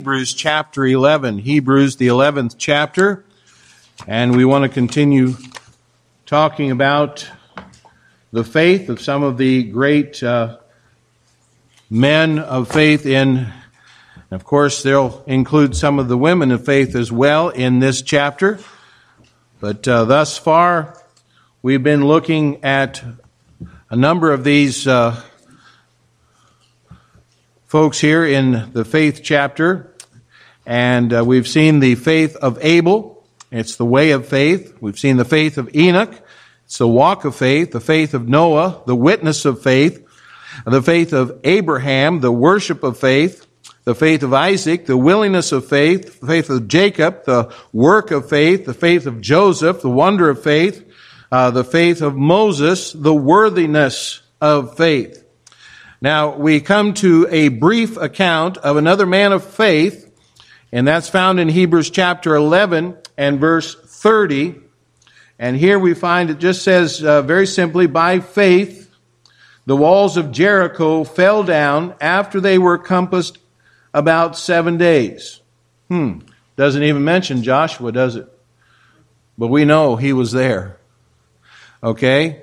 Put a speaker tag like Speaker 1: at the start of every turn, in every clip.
Speaker 1: Hebrews chapter 11, Hebrews the 11th chapter. And we want to continue talking about the faith of some of the great uh, men of faith in, of course, they'll include some of the women of faith as well in this chapter. But uh, thus far, we've been looking at a number of these uh, folks here in the faith chapter. And uh, we've seen the faith of Abel. It's the way of faith. We've seen the faith of Enoch. It's the walk of faith, the faith of Noah, the witness of faith, the faith of Abraham, the worship of faith, the faith of Isaac, the willingness of faith, the faith of Jacob, the work of faith, the faith of Joseph, the wonder of faith, uh, the faith of Moses, the worthiness of faith. Now we come to a brief account of another man of faith and that's found in Hebrews chapter 11 and verse 30. And here we find it just says uh, very simply, by faith, the walls of Jericho fell down after they were compassed about seven days. Hmm. Doesn't even mention Joshua, does it? But we know he was there. Okay?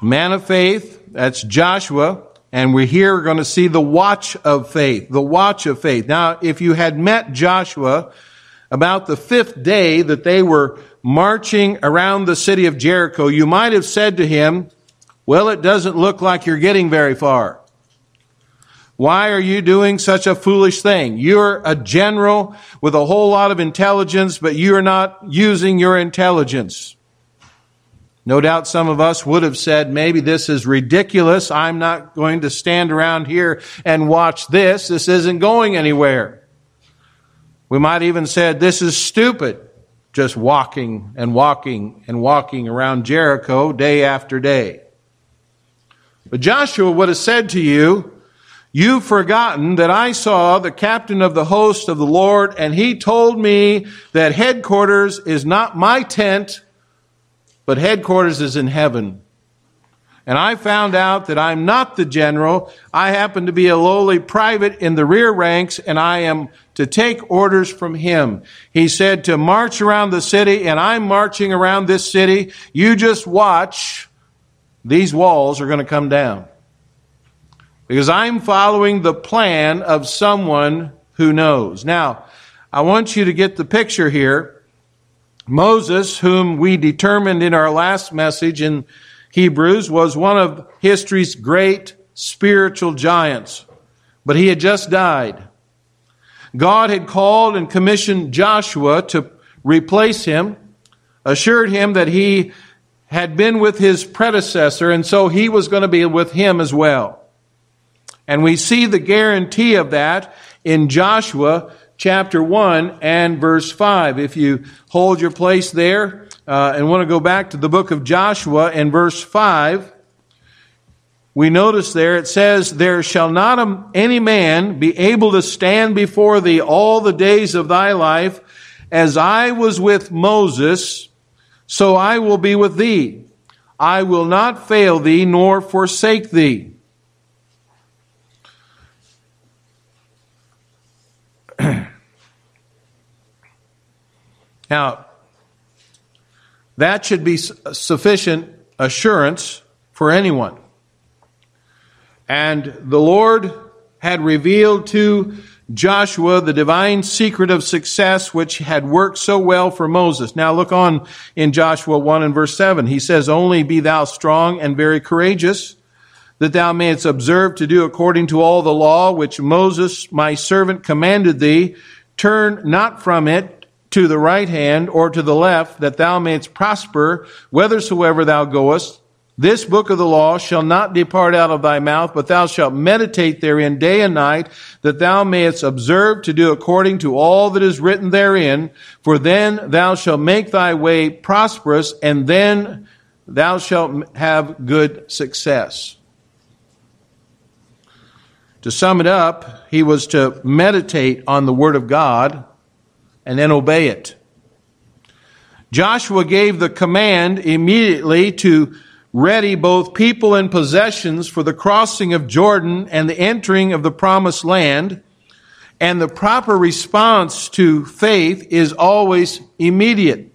Speaker 1: Man of faith, that's Joshua. And we're here going to see the watch of faith, the watch of faith. Now, if you had met Joshua about the fifth day that they were marching around the city of Jericho, you might have said to him, well, it doesn't look like you're getting very far. Why are you doing such a foolish thing? You're a general with a whole lot of intelligence, but you're not using your intelligence. No doubt some of us would have said, maybe this is ridiculous. I'm not going to stand around here and watch this. This isn't going anywhere. We might even said, this is stupid. Just walking and walking and walking around Jericho day after day. But Joshua would have said to you, You've forgotten that I saw the captain of the host of the Lord, and he told me that headquarters is not my tent, but headquarters is in heaven. And I found out that I'm not the general. I happen to be a lowly private in the rear ranks, and I am to take orders from him. He said to march around the city, and I'm marching around this city. You just watch. These walls are going to come down. Because I'm following the plan of someone who knows. Now, I want you to get the picture here. Moses, whom we determined in our last message in Hebrews, was one of history's great spiritual giants, but he had just died. God had called and commissioned Joshua to replace him, assured him that he had been with his predecessor, and so he was going to be with him as well. And we see the guarantee of that in Joshua chapter 1 and verse 5. If you hold your place there uh, and want to go back to the book of Joshua and verse 5, we notice there it says, There shall not any man be able to stand before thee all the days of thy life. As I was with Moses, so I will be with thee. I will not fail thee nor forsake thee. Now, that should be sufficient assurance for anyone. And the Lord had revealed to Joshua the divine secret of success which had worked so well for Moses. Now look on in Joshua 1 and verse 7. He says, Only be thou strong and very courageous, that thou mayest observe to do according to all the law which Moses, my servant, commanded thee. Turn not from it, to the right hand or to the left, that thou mayest prosper whithersoever thou goest. This book of the law shall not depart out of thy mouth, but thou shalt meditate therein day and night, that thou mayest observe to do according to all that is written therein. For then thou shalt make thy way prosperous, and then thou shalt have good success. To sum it up, he was to meditate on the Word of God and then obey it. Joshua gave the command immediately to ready both people and possessions for the crossing of Jordan and the entering of the promised land. And the proper response to faith is always immediate.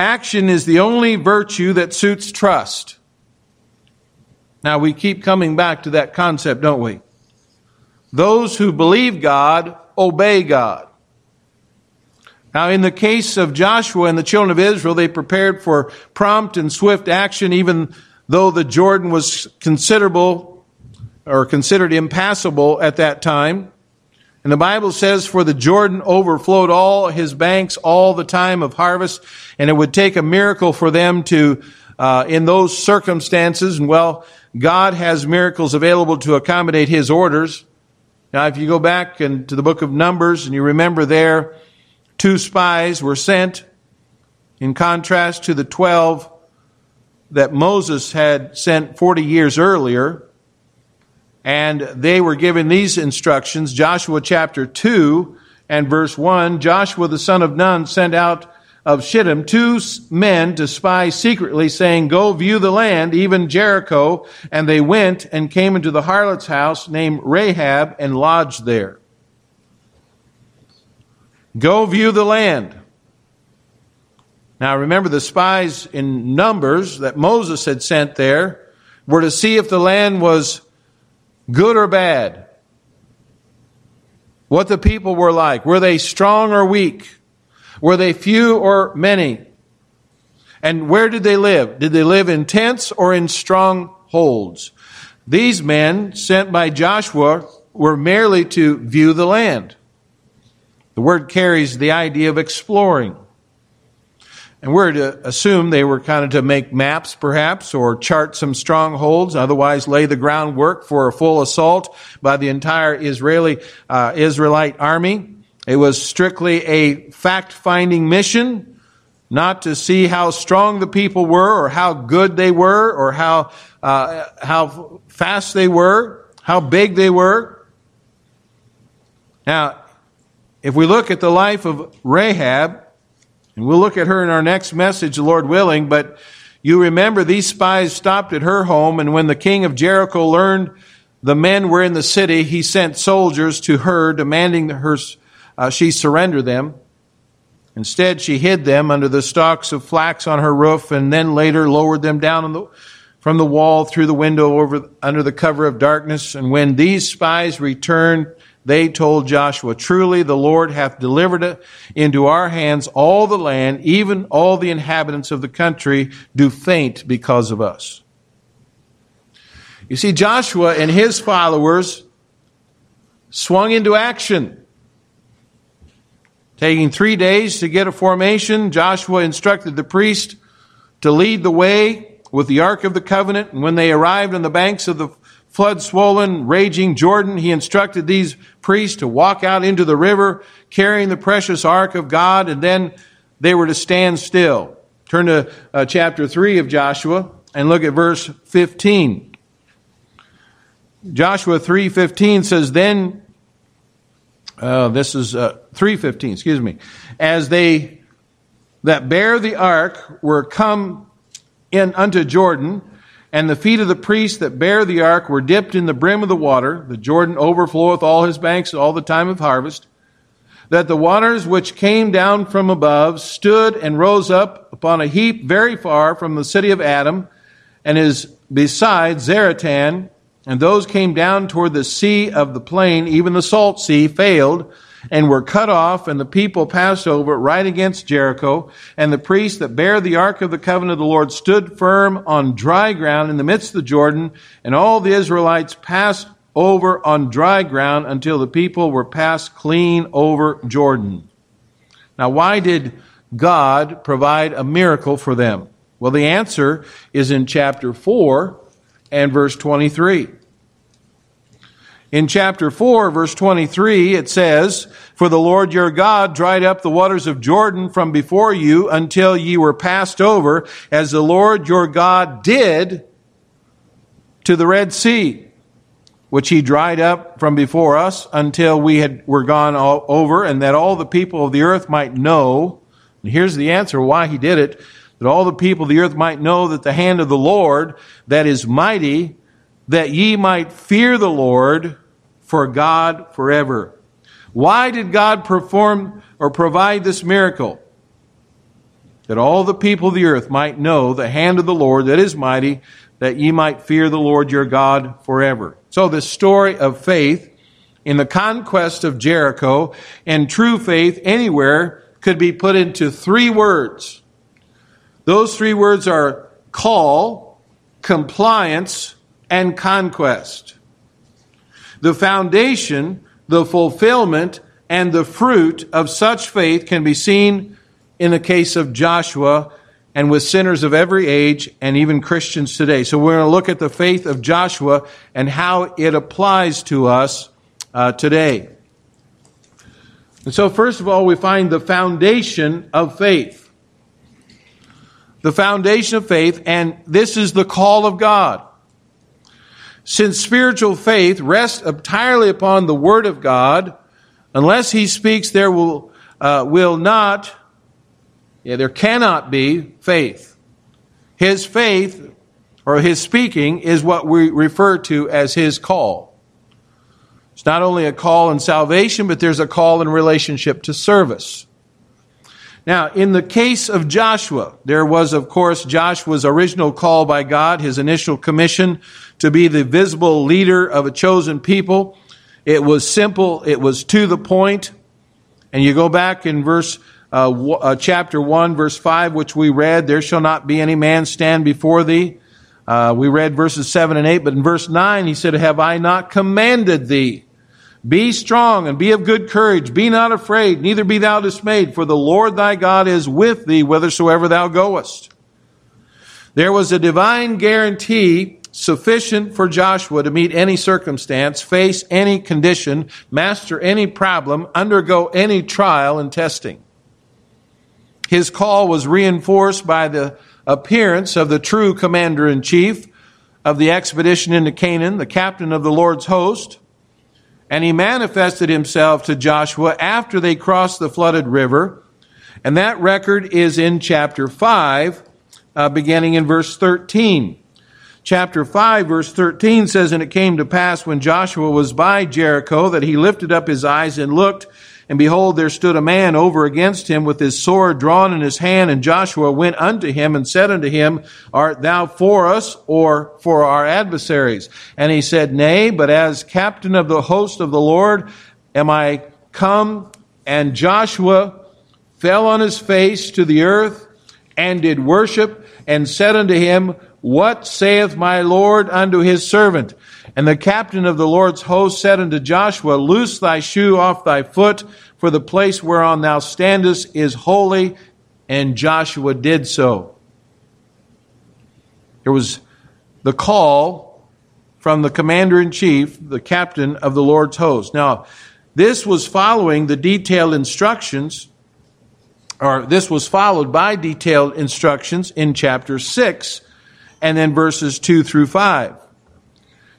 Speaker 1: Action is the only virtue that suits trust. Now, we keep coming back to that concept, don't we? Those who believe God obey God. Now, in the case of Joshua and the children of Israel, they prepared for prompt and swift action, even though the Jordan was considerable or considered impassable at that time. And the Bible says, For the Jordan overflowed all his banks all the time of harvest, and it would take a miracle for them to, uh, in those circumstances, and well, God has miracles available to accommodate his orders. Now, if you go back and to the book of Numbers and you remember there, two spies were sent, in contrast to the 12 that Moses had sent 40 years earlier. And they were given these instructions Joshua chapter 2 and verse 1 Joshua the son of Nun sent out of Shittim two men to spy secretly, saying, Go view the land, even Jericho. And they went and came into the harlot's house named Rahab and lodged there. Go view the land. Now remember, the spies in Numbers that Moses had sent there were to see if the land was good or bad, what the people were like. Were they strong or weak? Were they few or many? And where did they live? Did they live in tents or in strongholds? These men sent by Joshua were merely to view the land. The word carries the idea of exploring. And we're to assume they were kind of to make maps, perhaps, or chart some strongholds, otherwise lay the groundwork for a full assault by the entire Israeli, uh, Israelite army. It was strictly a fact finding mission, not to see how strong the people were, or how good they were, or how, uh, how fast they were, how big they were. Now, if we look at the life of Rahab, and we'll look at her in our next message, Lord willing, but you remember these spies stopped at her home, and when the king of Jericho learned the men were in the city, he sent soldiers to her, demanding that her, uh, she surrender them. Instead, she hid them under the stalks of flax on her roof, and then later lowered them down the, from the wall through the window over, under the cover of darkness. And when these spies returned they told Joshua, Truly the Lord hath delivered into our hands all the land, even all the inhabitants of the country do faint because of us. You see, Joshua and his followers swung into action. Taking three days to get a formation, Joshua instructed the priest to lead the way with the Ark of the Covenant. And when they arrived on the banks of the flood swollen, raging Jordan, he instructed these priests to walk out into the river carrying the precious ark of God, and then they were to stand still. Turn to uh, chapter 3 of Joshua and look at verse 15. Joshua 3:15 says then uh, this is uh, 3:15 excuse me as they that bear the ark were come in unto Jordan and the feet of the priests that bare the ark were dipped in the brim of the water. The Jordan overfloweth all his banks all the time of harvest. That the waters which came down from above stood and rose up upon a heap very far from the city of Adam, and is beside Zaretan. And those came down toward the sea of the plain, even the salt sea failed and were cut off, and the people passed over right against Jericho. And the priests that bare the ark of the covenant of the Lord stood firm on dry ground in the midst of the Jordan, and all the Israelites passed over on dry ground until the people were passed clean over Jordan. Now, why did God provide a miracle for them? Well, the answer is in chapter 4 and verse 23. In chapter 4, verse 23, it says, For the Lord your God dried up the waters of Jordan from before you until ye were passed over, as the Lord your God did to the Red Sea, which he dried up from before us until we had, were gone over, and that all the people of the earth might know. And here's the answer why he did it that all the people of the earth might know that the hand of the Lord that is mighty, that ye might fear the Lord for God forever. Why did God perform or provide this miracle? That all the people of the earth might know the hand of the Lord that is mighty, that ye might fear the Lord your God forever. So, the story of faith in the conquest of Jericho and true faith anywhere could be put into three words. Those three words are call, compliance, and conquest. The foundation, the fulfillment, and the fruit of such faith can be seen in the case of Joshua and with sinners of every age and even Christians today. So we're going to look at the faith of Joshua and how it applies to us uh, today. And so, first of all, we find the foundation of faith. The foundation of faith, and this is the call of God. Since spiritual faith rests entirely upon the Word of God, unless He speaks, there will, uh, will not, yeah, there cannot be faith. His faith, or His speaking, is what we refer to as His call. It's not only a call in salvation, but there's a call in relationship to service. Now, in the case of Joshua, there was, of course, Joshua's original call by God, his initial commission to be the visible leader of a chosen people. It was simple, it was to the point. And you go back in verse uh, w- uh, chapter 1, verse 5, which we read, There shall not be any man stand before thee. Uh, we read verses 7 and 8, but in verse 9 he said, Have I not commanded thee? Be strong and be of good courage. Be not afraid, neither be thou dismayed, for the Lord thy God is with thee whithersoever thou goest. There was a divine guarantee sufficient for Joshua to meet any circumstance, face any condition, master any problem, undergo any trial and testing. His call was reinforced by the appearance of the true commander in chief of the expedition into Canaan, the captain of the Lord's host. And he manifested himself to Joshua after they crossed the flooded river. And that record is in chapter 5, uh, beginning in verse 13 chapter 5, verse 13 says, And it came to pass when Joshua was by Jericho that he lifted up his eyes and looked, and behold, there stood a man over against him with his sword drawn in his hand. And Joshua went unto him and said unto him, Art thou for us or for our adversaries? And he said, Nay, but as captain of the host of the Lord am I come. And Joshua fell on his face to the earth and did worship and said unto him, What saith my Lord unto his servant? And the captain of the Lord's host said unto Joshua, Loose thy shoe off thy foot, for the place whereon thou standest is holy. And Joshua did so. There was the call from the commander in chief, the captain of the Lord's host. Now, this was following the detailed instructions or this was followed by detailed instructions in chapter 6 and then verses 2 through 5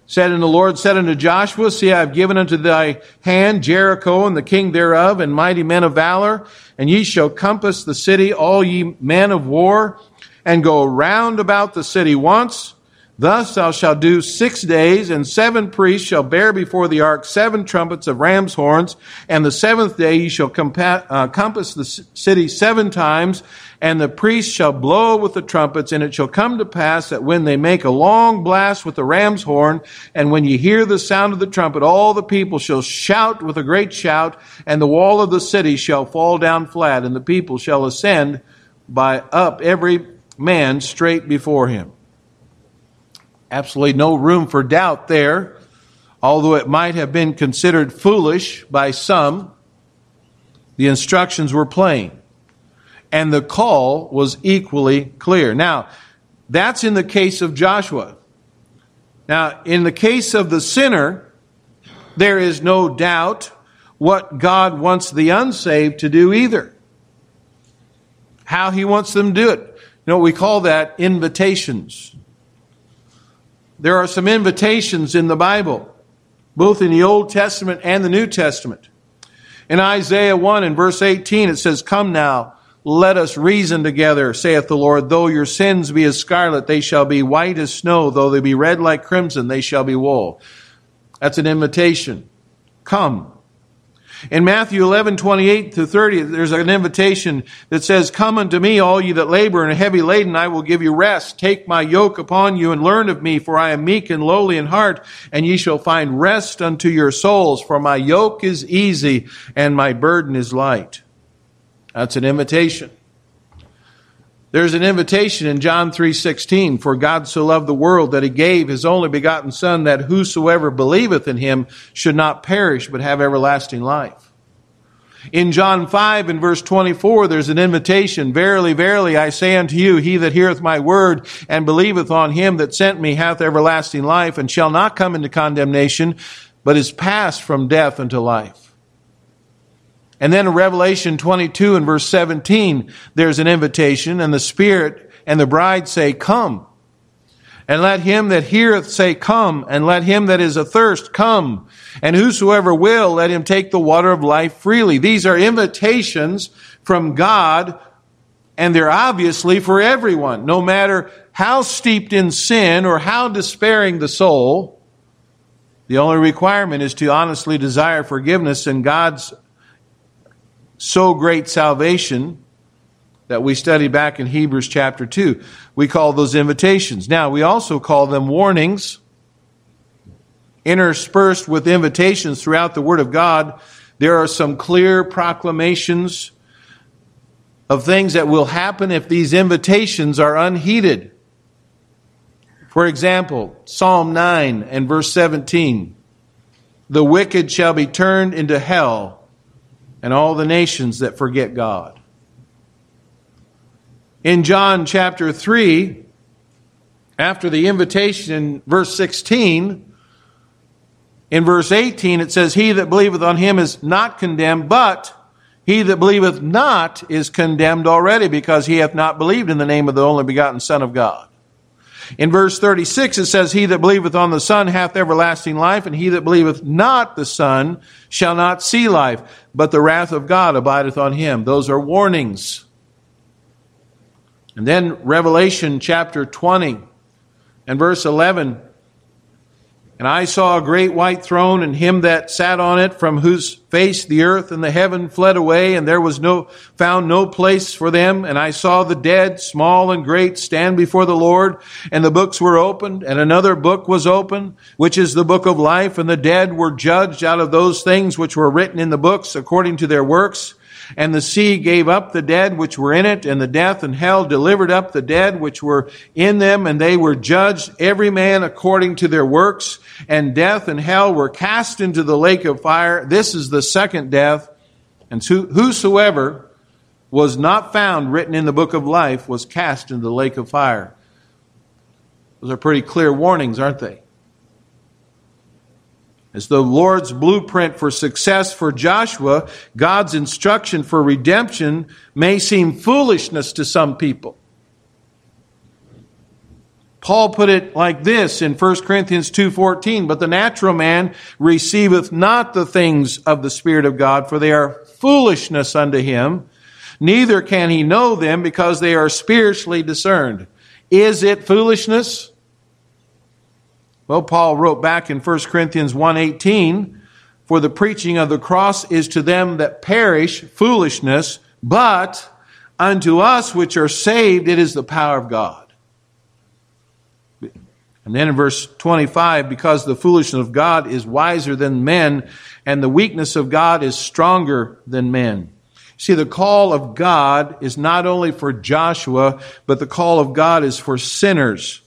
Speaker 1: said and the lord said unto joshua see i have given unto thy hand jericho and the king thereof and mighty men of valor and ye shall compass the city all ye men of war and go round about the city once Thus thou shalt do six days, and seven priests shall bear before the ark seven trumpets of ram's horns, and the seventh day ye shall uh, compass the city seven times, and the priests shall blow with the trumpets, and it shall come to pass that when they make a long blast with the ram's horn, and when ye hear the sound of the trumpet, all the people shall shout with a great shout, and the wall of the city shall fall down flat, and the people shall ascend by up every man straight before him absolutely no room for doubt there, although it might have been considered foolish by some. The instructions were plain, and the call was equally clear. Now, that's in the case of Joshua. Now, in the case of the sinner, there is no doubt what God wants the unsaved to do either. How he wants them to do it. You know, we call that invitations. There are some invitations in the Bible, both in the Old Testament and the New Testament. In Isaiah 1 and verse 18, it says, Come now, let us reason together, saith the Lord. Though your sins be as scarlet, they shall be white as snow. Though they be red like crimson, they shall be wool. That's an invitation. Come, in Matthew 11, 28 to 30, there's an invitation that says, Come unto me, all ye that labor and are heavy laden, I will give you rest. Take my yoke upon you and learn of me, for I am meek and lowly in heart, and ye shall find rest unto your souls, for my yoke is easy and my burden is light. That's an invitation. There's an invitation in John 3:16 for God so loved the world that he gave his only begotten son that whosoever believeth in him should not perish but have everlasting life. In John 5 and verse 24 there's an invitation, verily verily I say unto you he that heareth my word and believeth on him that sent me hath everlasting life and shall not come into condemnation but is passed from death unto life. And then in Revelation 22 and verse 17, there's an invitation, and the Spirit and the bride say, Come. And let him that heareth say, Come. And let him that is athirst come. And whosoever will, let him take the water of life freely. These are invitations from God, and they're obviously for everyone, no matter how steeped in sin or how despairing the soul. The only requirement is to honestly desire forgiveness and God's so great salvation that we studied back in Hebrews chapter 2. We call those invitations. Now, we also call them warnings, interspersed with invitations throughout the Word of God. There are some clear proclamations of things that will happen if these invitations are unheeded. For example, Psalm 9 and verse 17 The wicked shall be turned into hell and all the nations that forget God. In John chapter 3, after the invitation in verse 16, in verse 18 it says, He that believeth on him is not condemned, but he that believeth not is condemned already because he hath not believed in the name of the only begotten Son of God. In verse 36, it says, He that believeth on the Son hath everlasting life, and he that believeth not the Son shall not see life, but the wrath of God abideth on him. Those are warnings. And then Revelation chapter 20 and verse 11 and I saw a great white throne and him that sat on it from whose face the earth and the heaven fled away and there was no, found no place for them. And I saw the dead, small and great, stand before the Lord and the books were opened and another book was opened, which is the book of life. And the dead were judged out of those things which were written in the books according to their works. And the sea gave up the dead which were in it, and the death and hell delivered up the dead which were in them, and they were judged every man according to their works. And death and hell were cast into the lake of fire. This is the second death. And whosoever was not found written in the book of life was cast into the lake of fire. Those are pretty clear warnings, aren't they? as the Lord's blueprint for success for Joshua, God's instruction for redemption may seem foolishness to some people. Paul put it like this in 1 Corinthians 2:14, but the natural man receiveth not the things of the spirit of God, for they are foolishness unto him, neither can he know them because they are spiritually discerned. Is it foolishness? Well, Paul wrote back in 1 Corinthians 1:18, "For the preaching of the cross is to them that perish foolishness, but unto us which are saved it is the power of God." And then in verse 25, because the foolishness of God is wiser than men, and the weakness of God is stronger than men. See, the call of God is not only for Joshua, but the call of God is for sinners.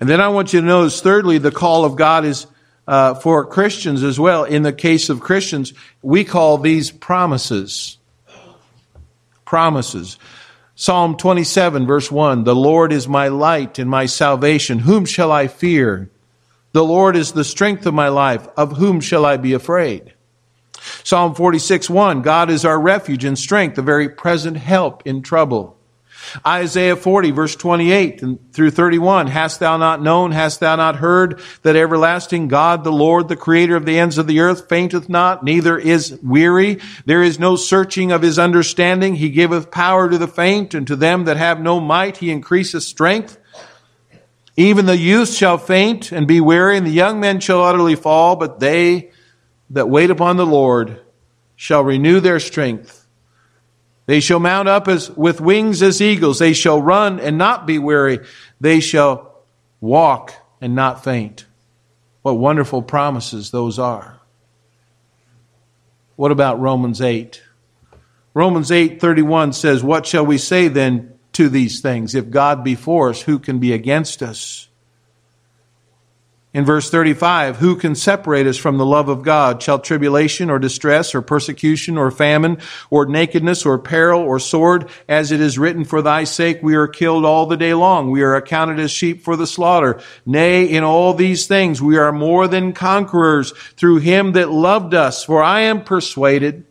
Speaker 1: And then I want you to notice, thirdly, the call of God is uh, for Christians as well. In the case of Christians, we call these promises. Promises. Psalm 27, verse 1 The Lord is my light and my salvation. Whom shall I fear? The Lord is the strength of my life. Of whom shall I be afraid? Psalm 46, 1 God is our refuge and strength, the very present help in trouble. Isaiah 40 verse 28 and through 31. Hast thou not known? Hast thou not heard that everlasting God, the Lord, the creator of the ends of the earth fainteth not, neither is weary. There is no searching of his understanding. He giveth power to the faint and to them that have no might. He increaseth strength. Even the youth shall faint and be weary and the young men shall utterly fall, but they that wait upon the Lord shall renew their strength. They shall mount up as, with wings as eagles. They shall run and not be weary. They shall walk and not faint. What wonderful promises those are. What about Romans 8? Romans 8:31 says, "What shall we say then to these things? If God be for us, who can be against us?" In verse 35, who can separate us from the love of God? Shall tribulation or distress or persecution or famine or nakedness or peril or sword? As it is written, for thy sake we are killed all the day long. We are accounted as sheep for the slaughter. Nay, in all these things we are more than conquerors through him that loved us. For I am persuaded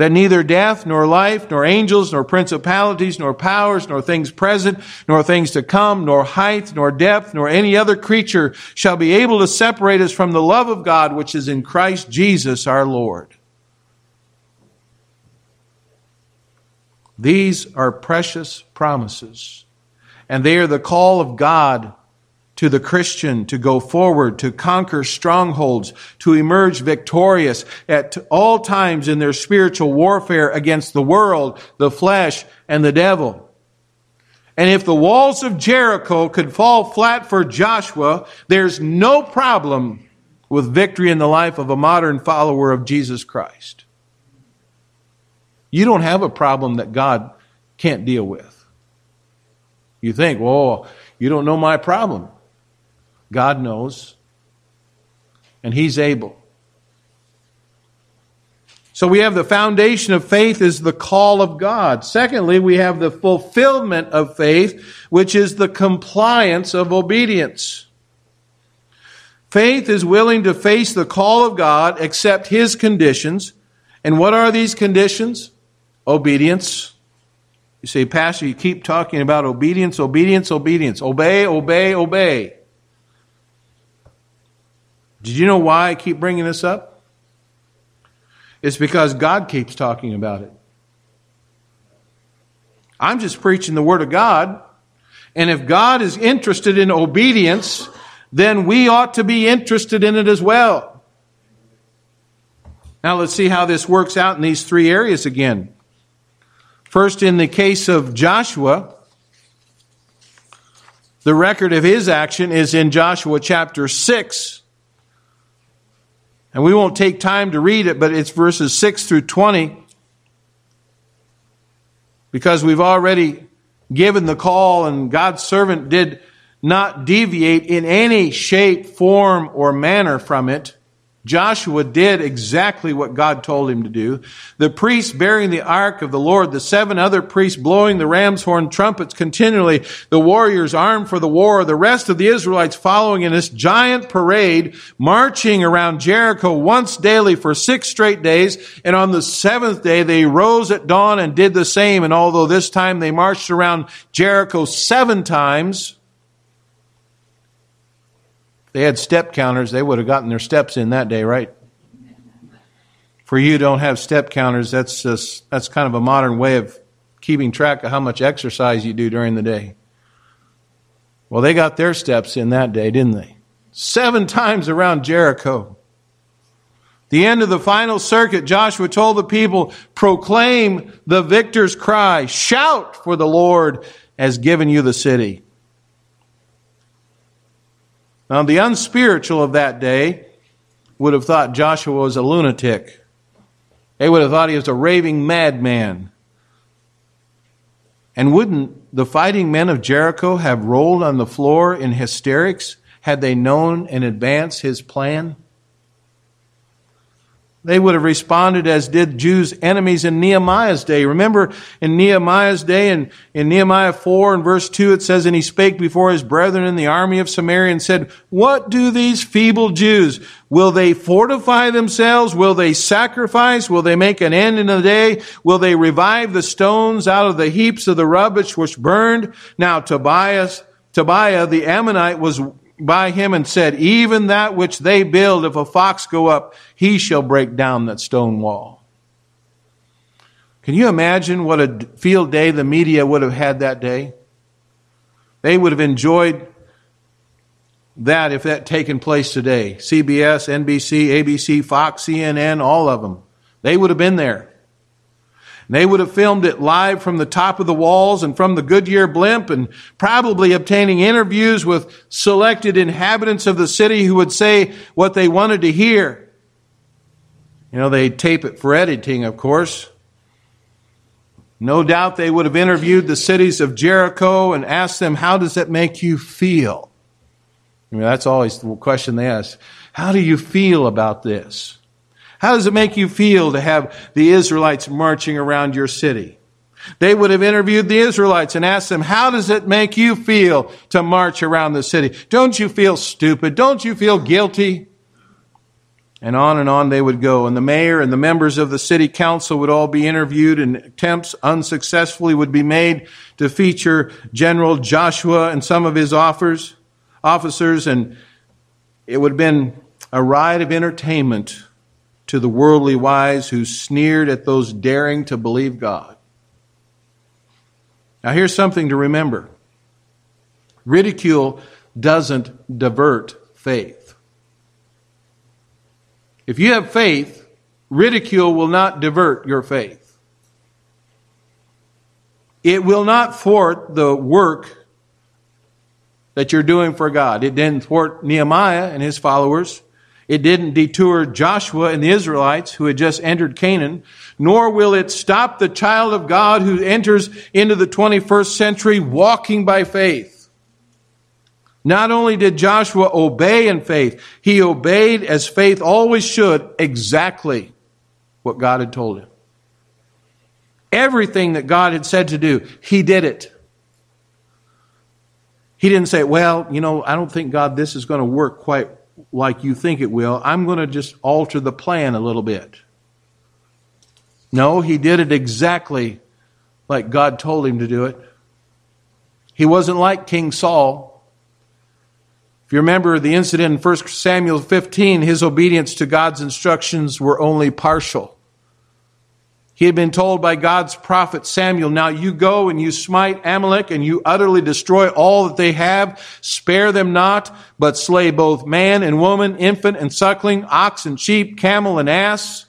Speaker 1: that neither death, nor life, nor angels, nor principalities, nor powers, nor things present, nor things to come, nor height, nor depth, nor any other creature shall be able to separate us from the love of God which is in Christ Jesus our Lord. These are precious promises, and they are the call of God to the Christian to go forward, to conquer strongholds, to emerge victorious at all times in their spiritual warfare against the world, the flesh, and the devil. And if the walls of Jericho could fall flat for Joshua, there's no problem with victory in the life of a modern follower of Jesus Christ. You don't have a problem that God can't deal with. You think, well, you don't know my problem. God knows, and He's able. So we have the foundation of faith is the call of God. Secondly, we have the fulfillment of faith, which is the compliance of obedience. Faith is willing to face the call of God, accept His conditions. And what are these conditions? Obedience. You say, Pastor, you keep talking about obedience, obedience, obedience. Obey, obey, obey. Did you know why I keep bringing this up? It's because God keeps talking about it. I'm just preaching the Word of God. And if God is interested in obedience, then we ought to be interested in it as well. Now let's see how this works out in these three areas again. First, in the case of Joshua, the record of his action is in Joshua chapter 6, and we won't take time to read it, but it's verses 6 through 20 because we've already given the call and God's servant did not deviate in any shape, form, or manner from it. Joshua did exactly what God told him to do. The priests bearing the ark of the Lord, the seven other priests blowing the ram's horn trumpets continually, the warriors armed for the war, the rest of the Israelites following in this giant parade, marching around Jericho once daily for six straight days. And on the seventh day, they rose at dawn and did the same. And although this time they marched around Jericho seven times, they had step counters, they would have gotten their steps in that day, right? For you don't have step counters, that's just, that's kind of a modern way of keeping track of how much exercise you do during the day. Well, they got their steps in that day, didn't they? Seven times around Jericho. The end of the final circuit, Joshua told the people, proclaim the victor's cry, shout for the Lord has given you the city. Now, the unspiritual of that day would have thought Joshua was a lunatic. They would have thought he was a raving madman. And wouldn't the fighting men of Jericho have rolled on the floor in hysterics had they known in advance his plan? They would have responded as did Jews' enemies in Nehemiah's day. Remember in Nehemiah's day, in, in Nehemiah 4 and verse 2, it says, And he spake before his brethren in the army of Samaria and said, What do these feeble Jews? Will they fortify themselves? Will they sacrifice? Will they make an end in the day? Will they revive the stones out of the heaps of the rubbish which burned? Now Tobias, Tobiah the Ammonite was by him and said, Even that which they build, if a fox go up, he shall break down that stone wall. Can you imagine what a field day the media would have had that day? They would have enjoyed that if that taken place today. CBS, NBC, ABC, Fox, CNN, all of them. They would have been there. And they would have filmed it live from the top of the walls and from the Goodyear blimp and probably obtaining interviews with selected inhabitants of the city who would say what they wanted to hear. You know, they tape it for editing, of course. No doubt they would have interviewed the cities of Jericho and asked them, How does that make you feel? I mean, that's always the question they ask. How do you feel about this? How does it make you feel to have the Israelites marching around your city? They would have interviewed the Israelites and asked them, how does it make you feel to march around the city? Don't you feel stupid? Don't you feel guilty? And on and on they would go. And the mayor and the members of the city council would all be interviewed, and attempts unsuccessfully would be made to feature General Joshua and some of his officers. And it would have been a riot of entertainment to the worldly wise who sneered at those daring to believe God. Now, here's something to remember ridicule doesn't divert faith. If you have faith, ridicule will not divert your faith. It will not thwart the work that you're doing for God. It didn't thwart Nehemiah and his followers. It didn't detour Joshua and the Israelites who had just entered Canaan, nor will it stop the child of God who enters into the 21st century walking by faith. Not only did Joshua obey in faith, he obeyed as faith always should, exactly what God had told him. Everything that God had said to do, he did it. He didn't say, well, you know, I don't think God, this is going to work quite like you think it will. I'm going to just alter the plan a little bit. No, he did it exactly like God told him to do it. He wasn't like King Saul. If you remember the incident in 1 Samuel 15, his obedience to God's instructions were only partial. He had been told by God's prophet Samuel, now you go and you smite Amalek and you utterly destroy all that they have. Spare them not, but slay both man and woman, infant and suckling, ox and sheep, camel and ass.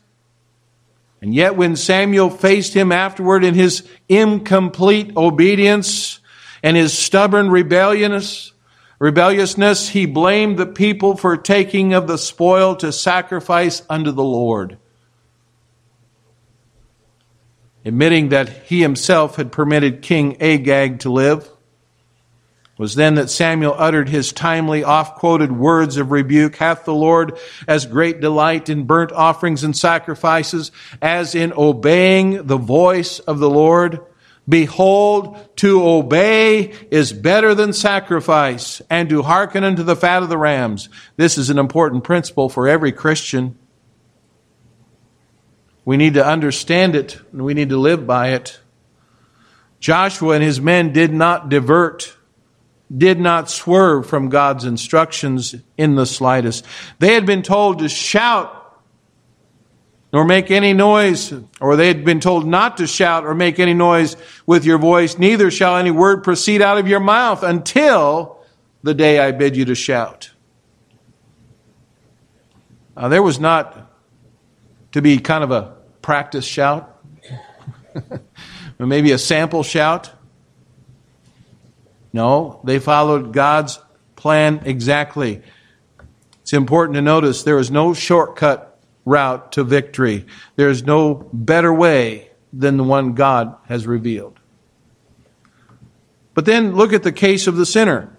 Speaker 1: And yet when Samuel faced him afterward in his incomplete obedience and his stubborn rebelliousness, rebelliousness, he blamed the people for taking of the spoil to sacrifice unto the Lord admitting that he himself had permitted King Agag to live. It was then that Samuel uttered his timely, oft quoted words of rebuke Hath the Lord as great delight in burnt offerings and sacrifices as in obeying the voice of the Lord? Behold, to obey is better than sacrifice, and to hearken unto the fat of the rams. This is an important principle for every Christian. We need to understand it and we need to live by it. Joshua and his men did not divert, did not swerve from God's instructions in the slightest. They had been told to shout nor make any noise, or they had been told not to shout or make any noise with your voice, neither shall any word proceed out of your mouth until the day I bid you to shout. Now, there was not to be kind of a practice shout, maybe a sample shout. No, they followed God's plan exactly. It's important to notice there is no shortcut route to victory, there is no better way than the one God has revealed. But then look at the case of the sinner.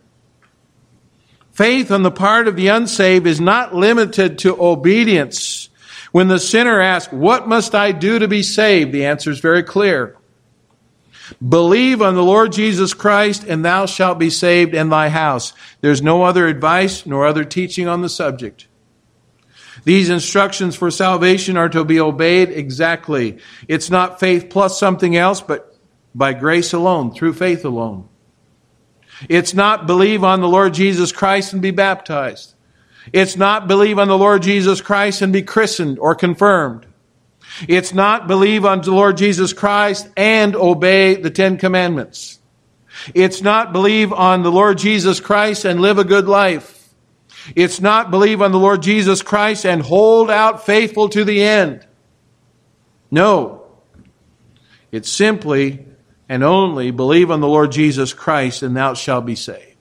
Speaker 1: Faith on the part of the unsaved is not limited to obedience when the sinner asks, What must I do to be saved? the answer is very clear. Believe on the Lord Jesus Christ, and thou shalt be saved and thy house. There's no other advice nor other teaching on the subject. These instructions for salvation are to be obeyed exactly. It's not faith plus something else, but by grace alone, through faith alone. It's not believe on the Lord Jesus Christ and be baptized. It's not believe on the Lord Jesus Christ and be christened or confirmed. It's not believe on the Lord Jesus Christ and obey the Ten Commandments. It's not believe on the Lord Jesus Christ and live a good life. It's not believe on the Lord Jesus Christ and hold out faithful to the end. No. It's simply and only believe on the Lord Jesus Christ and thou shalt be saved.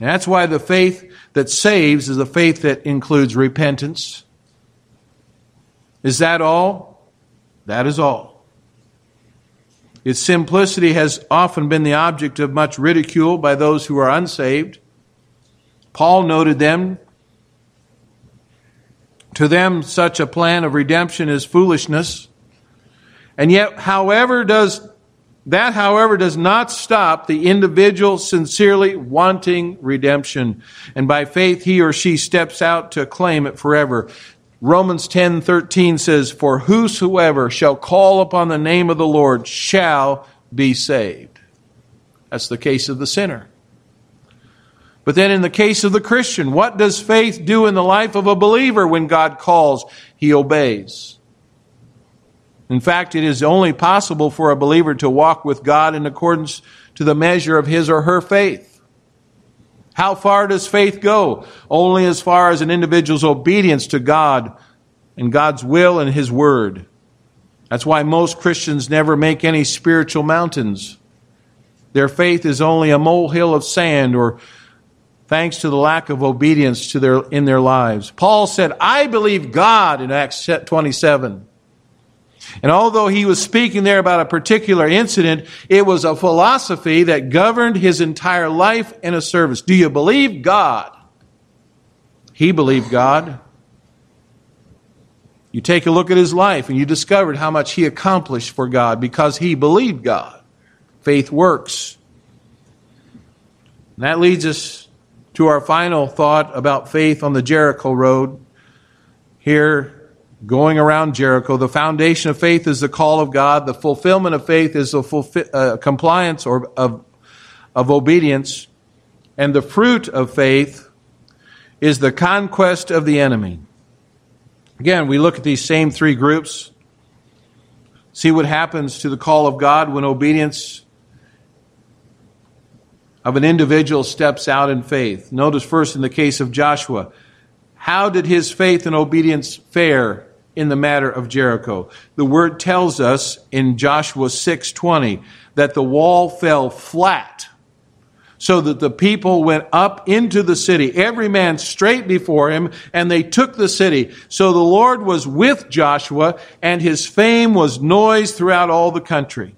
Speaker 1: And that's why the faith that saves is a faith that includes repentance. Is that all? That is all. Its simplicity has often been the object of much ridicule by those who are unsaved. Paul noted them. To them, such a plan of redemption is foolishness. And yet, however does that, however, does not stop the individual sincerely wanting redemption. And by faith, he or she steps out to claim it forever. Romans 10 13 says, For whosoever shall call upon the name of the Lord shall be saved. That's the case of the sinner. But then, in the case of the Christian, what does faith do in the life of a believer when God calls? He obeys. In fact, it is only possible for a believer to walk with God in accordance to the measure of his or her faith. How far does faith go? Only as far as an individual's obedience to God and God's will and his word. That's why most Christians never make any spiritual mountains. Their faith is only a molehill of sand or thanks to the lack of obedience to their, in their lives. Paul said, I believe God in Acts 27. And although he was speaking there about a particular incident, it was a philosophy that governed his entire life and a service. Do you believe God? He believed God. You take a look at his life and you discovered how much he accomplished for God because he believed God. Faith works. And that leads us to our final thought about faith on the Jericho road. Here going around Jericho. The foundation of faith is the call of God. The fulfillment of faith is the fulfi- uh, compliance or of, of obedience. And the fruit of faith is the conquest of the enemy. Again, we look at these same three groups, see what happens to the call of God when obedience of an individual steps out in faith. Notice first in the case of Joshua, how did his faith and obedience fare in the matter of Jericho. The word tells us in Joshua 6:20 that the wall fell flat so that the people went up into the city every man straight before him and they took the city. So the Lord was with Joshua and his fame was noised throughout all the country.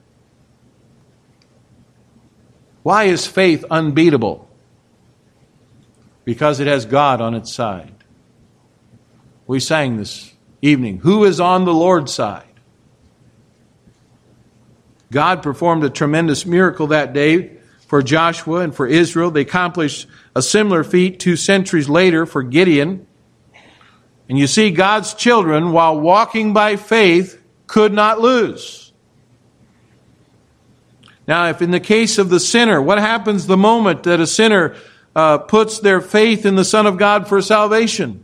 Speaker 1: Why is faith unbeatable? Because it has God on its side. We sang this evening. Who is on the Lord's side? God performed a tremendous miracle that day for Joshua and for Israel. They accomplished a similar feat two centuries later for Gideon. And you see, God's children, while walking by faith, could not lose. Now, if in the case of the sinner, what happens the moment that a sinner uh, puts their faith in the Son of God for salvation?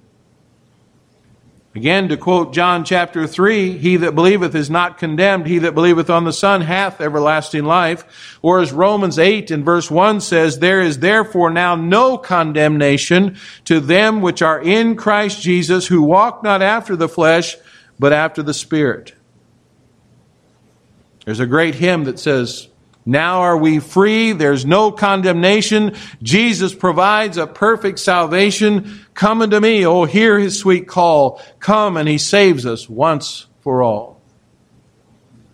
Speaker 1: Again, to quote John chapter 3, he that believeth is not condemned. He that believeth on the Son hath everlasting life. Or as Romans 8 and verse 1 says, there is therefore now no condemnation to them which are in Christ Jesus who walk not after the flesh, but after the Spirit. There's a great hymn that says, now are we free? There's no condemnation. Jesus provides a perfect salvation. Come unto me. Oh, hear his sweet call. Come and he saves us once for all.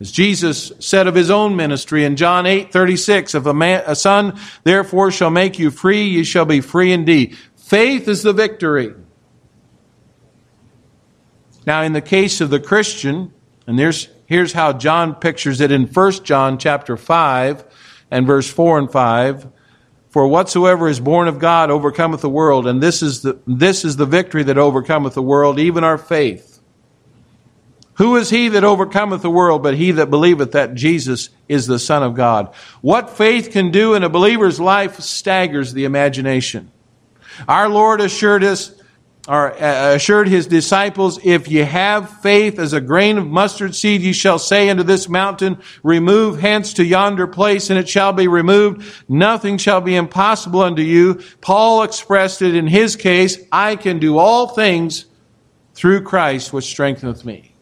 Speaker 1: As Jesus said of his own ministry in John 8, 36, if a, man, a son therefore shall make you free, you shall be free indeed. Faith is the victory. Now, in the case of the Christian, and there's Here's how John pictures it in 1 John chapter 5 and verse 4 and 5. For whatsoever is born of God overcometh the world, and this is the, this is the victory that overcometh the world, even our faith. Who is he that overcometh the world but he that believeth that Jesus is the Son of God? What faith can do in a believer's life staggers the imagination. Our Lord assured us or uh, assured his disciples, If you have faith as a grain of mustard seed, ye shall say unto this mountain, Remove hence to yonder place, and it shall be removed. Nothing shall be impossible unto you. Paul expressed it in his case, I can do all things through Christ which strengtheneth me.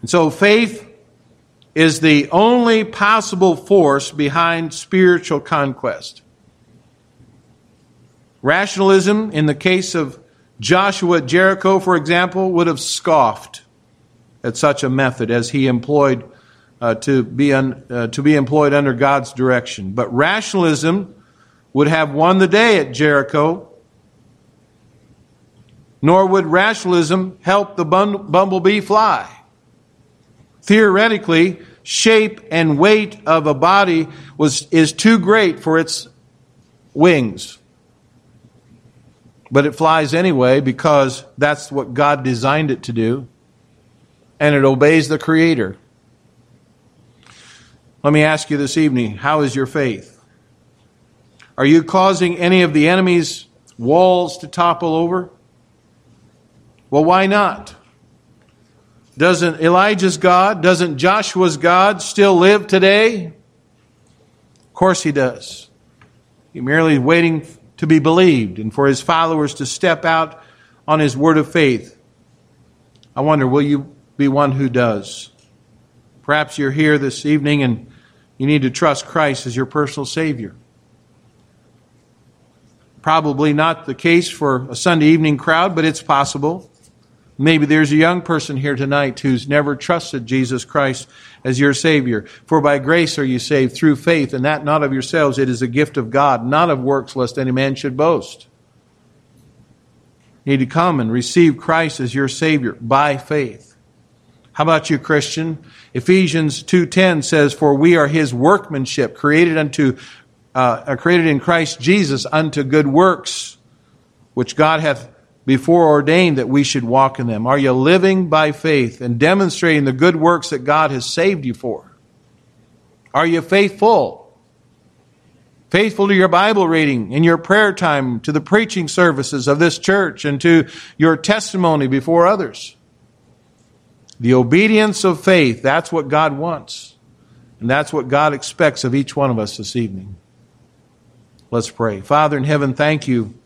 Speaker 1: And so faith is the only possible force behind spiritual conquest. Rationalism, in the case of Joshua at Jericho, for example, would have scoffed at such a method as he employed uh, to, be un, uh, to be employed under God's direction. But rationalism would have won the day at Jericho, nor would rationalism help the bumblebee fly. Theoretically, shape and weight of a body was, is too great for its wings. But it flies anyway because that's what God designed it to do, and it obeys the Creator. Let me ask you this evening how is your faith? Are you causing any of the enemy's walls to topple over? Well, why not? Doesn't Elijah's God, doesn't Joshua's God still live today? Of course he does. He merely waiting to be believed and for his followers to step out on his word of faith. I wonder, will you be one who does? Perhaps you're here this evening and you need to trust Christ as your personal Savior. Probably not the case for a Sunday evening crowd, but it's possible. Maybe there's a young person here tonight who's never trusted Jesus Christ as your Savior. For by grace are you saved through faith, and that not of yourselves. It is a gift of God, not of works, lest any man should boast. You need to come and receive Christ as your Savior by faith. How about you, Christian? Ephesians 2.10 says, For we are his workmanship, created unto uh, created in Christ Jesus unto good works, which God hath before ordained that we should walk in them? Are you living by faith and demonstrating the good works that God has saved you for? Are you faithful? Faithful to your Bible reading and your prayer time, to the preaching services of this church, and to your testimony before others. The obedience of faith, that's what God wants. And that's what God expects of each one of us this evening. Let's pray. Father in heaven, thank you